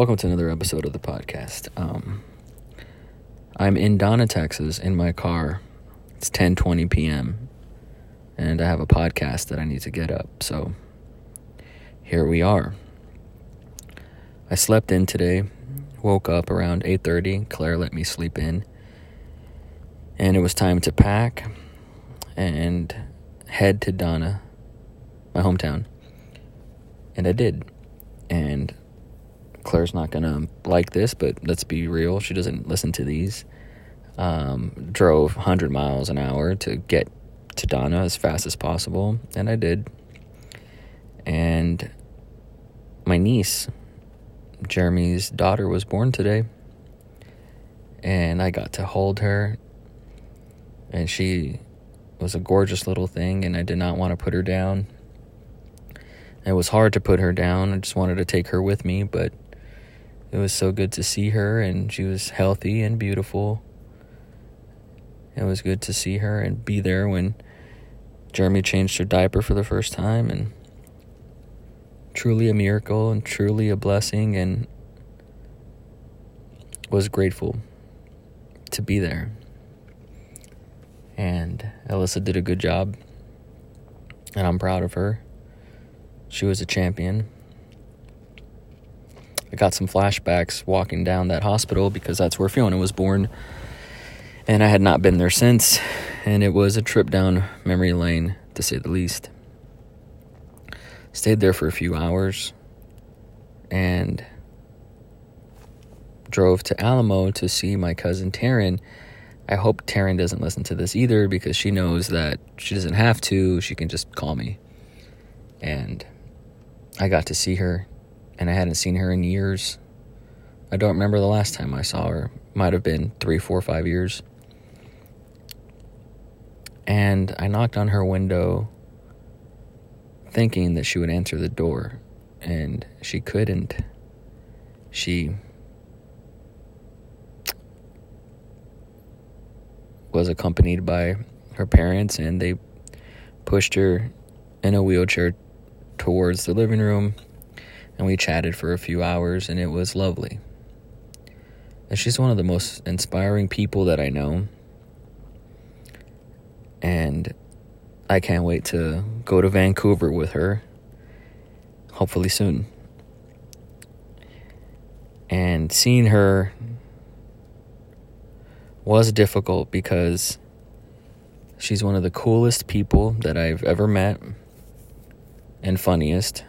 Welcome to another episode of the podcast. Um, I'm in Donna, Texas, in my car. It's 10:20 p.m. and I have a podcast that I need to get up. So here we are. I slept in today. Woke up around 8:30. Claire let me sleep in. And it was time to pack and head to Donna, my hometown. And I did. And Claire's not gonna like this, but let's be real, she doesn't listen to these. Um, drove 100 miles an hour to get to Donna as fast as possible, and I did. And my niece, Jeremy's daughter, was born today, and I got to hold her, and she was a gorgeous little thing, and I did not want to put her down. It was hard to put her down. I just wanted to take her with me, but it was so good to see her, and she was healthy and beautiful. It was good to see her and be there when Jeremy changed her diaper for the first time, and truly a miracle and truly a blessing, and was grateful to be there. And Alyssa did a good job, and I'm proud of her. She was a champion. I got some flashbacks walking down that hospital because that's where Fiona was born. And I had not been there since, and it was a trip down memory lane, to say the least. Stayed there for a few hours and drove to Alamo to see my cousin Taryn. I hope Taryn doesn't listen to this either because she knows that she doesn't have to. She can just call me. And I got to see her and I hadn't seen her in years. I don't remember the last time I saw her. Might have been three, four, five years. And I knocked on her window thinking that she would answer the door, and she couldn't. She was accompanied by her parents, and they pushed her in a wheelchair towards the living room and we chatted for a few hours, and it was lovely. And she's one of the most inspiring people that I know. And I can't wait to go to Vancouver with her, hopefully soon. And seeing her was difficult because she's one of the coolest people that I've ever met and funniest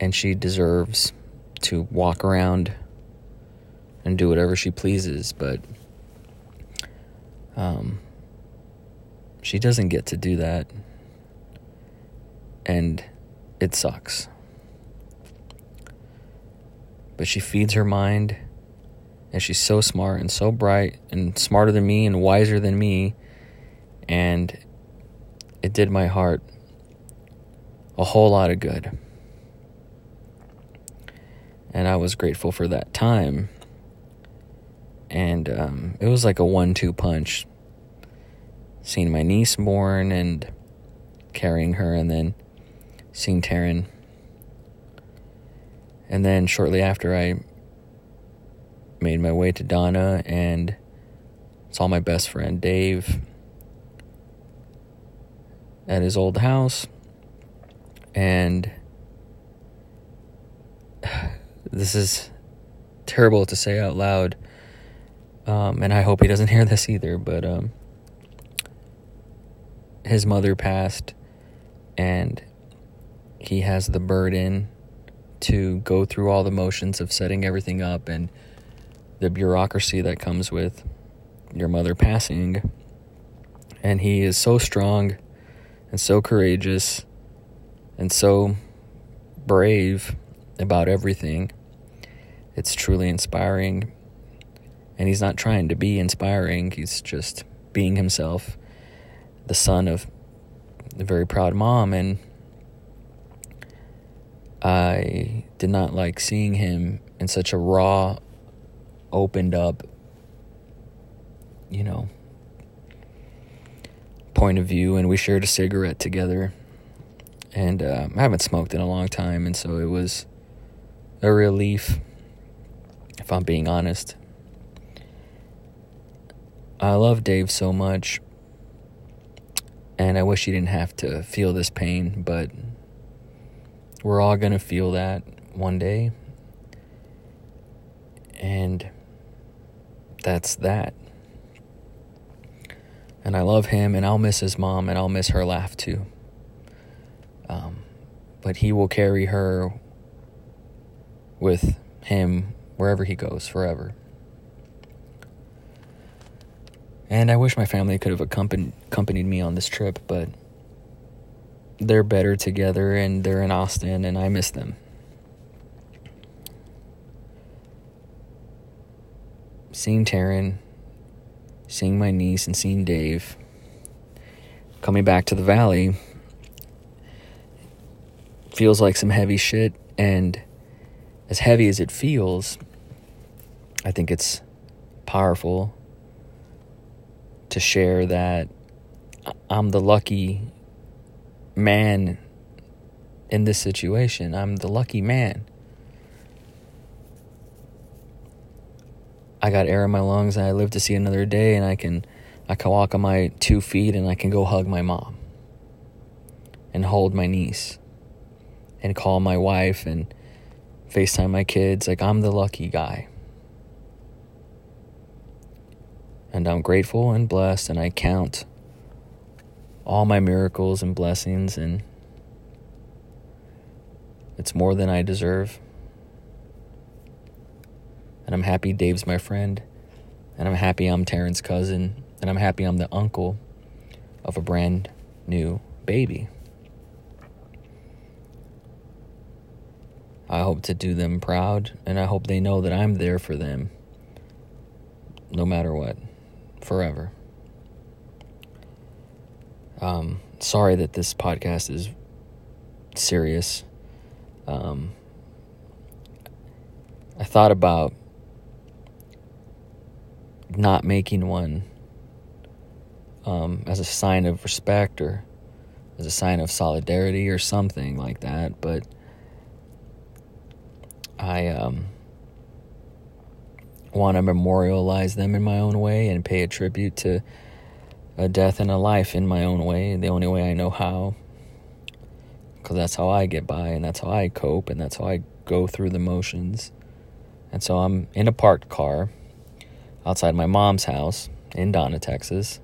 and she deserves to walk around and do whatever she pleases, but um, she doesn't get to do that, and it sucks. But she feeds her mind, and she's so smart and so bright and smarter than me and wiser than me, and it did my heart a whole lot of good and I was grateful for that time. And um, it was like a one-two punch. Seeing my niece born and carrying her, and then seeing Taryn. And then shortly after, I made my way to Donna and saw my best friend Dave at his old house. And this is terrible to say out loud. Um, and I hope he doesn't hear this either, but um, his mother passed, and he has the burden to go through all the motions of setting everything up and the bureaucracy that comes with your mother passing. And he is so strong and so courageous and so brave about everything it's truly inspiring. And he's not trying to be inspiring, he's just being himself, the son of a very proud mom. And I did not like seeing him in such a raw, opened up, you know, point of view. And we shared a cigarette together. And uh, I haven't smoked in a long time. And so it was a relief, if I'm being honest. I love Dave so much, and I wish he didn't have to feel this pain, but we're all going to feel that one day. And that's that. And I love him, and I'll miss his mom, and I'll miss her laugh too. Um, but he will carry her with him wherever he goes forever. And I wish my family could have accompanied, me on this trip, but they're better together and they're in Austin and I miss them. Seeing Taryn, seeing my niece, and seeing Dave coming back to the valley feels like some heavy shit. And as heavy as it feels, I think it's powerful to share that I'm the lucky man in this situation. I'm the lucky man. I got air in my lungs and I live to see another day and I can I can walk on my two feet and I can go hug my mom and hold my niece and call my wife and FaceTime my kids. Like I'm the lucky guy. And I'm grateful and blessed, and I count all my miracles and blessings, and it's more than I deserve. And I'm happy Dave's my friend, and I'm happy I'm Taryn's cousin, and I'm happy I'm the uncle of a brand new baby. I hope to do them proud, and I hope they know that I'm there for them no matter what forever. Um, sorry that this podcast is serious. Um, I thought about not making one um, as a sign of respect or as a sign of solidarity or something like that, but I um, want to memorialize them in my own way and pay a tribute to a death and a life in my own way, the only way I know how. Because that's how I get by, and that's how I cope, and that's how I go through the motions. And so I'm in a parked car outside my mom's house in Donna, Texas.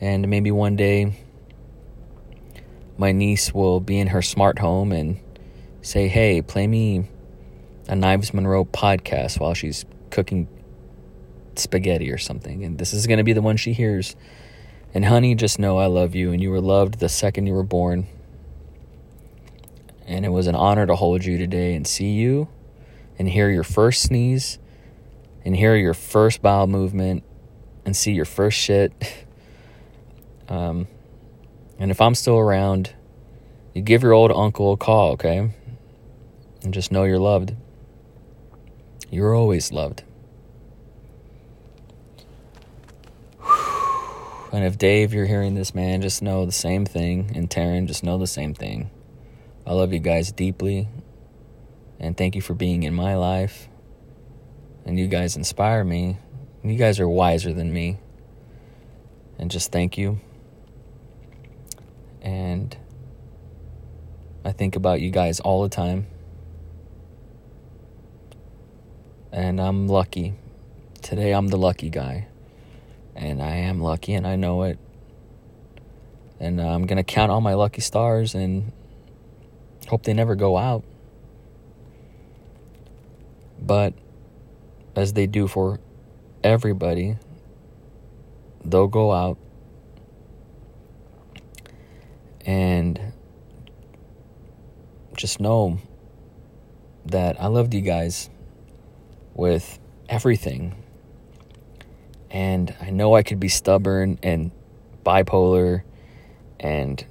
And maybe one day my niece will be in her smart home and say, Hey, play me a Knives Monroe podcast while she's cooking spaghetti or something. And this is going to be the one she hears. And honey, just know I love you and you were loved the second you were born. And it was an honor to hold you today and see you and hear your first sneeze and hear your first bowel movement and see your first shit. Um, and if I'm still around, you give your old uncle a call, okay? And just know you're loved. You're always loved. And if Dave, you're hearing this, man, just know the same thing. And Taryn, just know the same thing. I love you guys deeply. And thank you for being in my life. And you guys inspire me. You guys are wiser than me. And just thank you. And I think about you guys all the time. And I'm lucky. Today I'm the lucky guy. And I am lucky and I know it. And uh, I'm going to count all my lucky stars and hope they never go out. But as they do for everybody, they'll go out. And just know that I loved you guys with everything. And I know I could be stubborn and bipolar and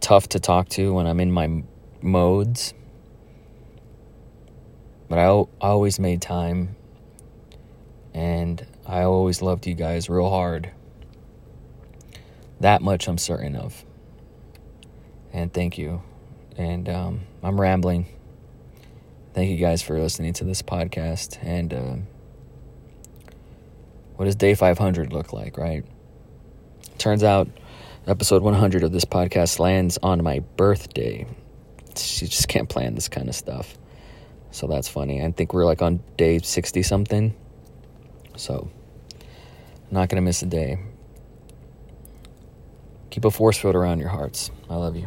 tough to talk to when I'm in my modes. But I, I always made time. And I always loved you guys real hard. That much I'm certain of. And thank you. And um, I'm rambling. Thank you guys for listening to this podcast. And uh, what does day 500 look like, right? Turns out episode 100 of this podcast lands on my birthday. You just can't plan this kind of stuff. So that's funny. I think we're like on day 60 something. So, not going to miss a day. Keep a force field around your hearts. I love you.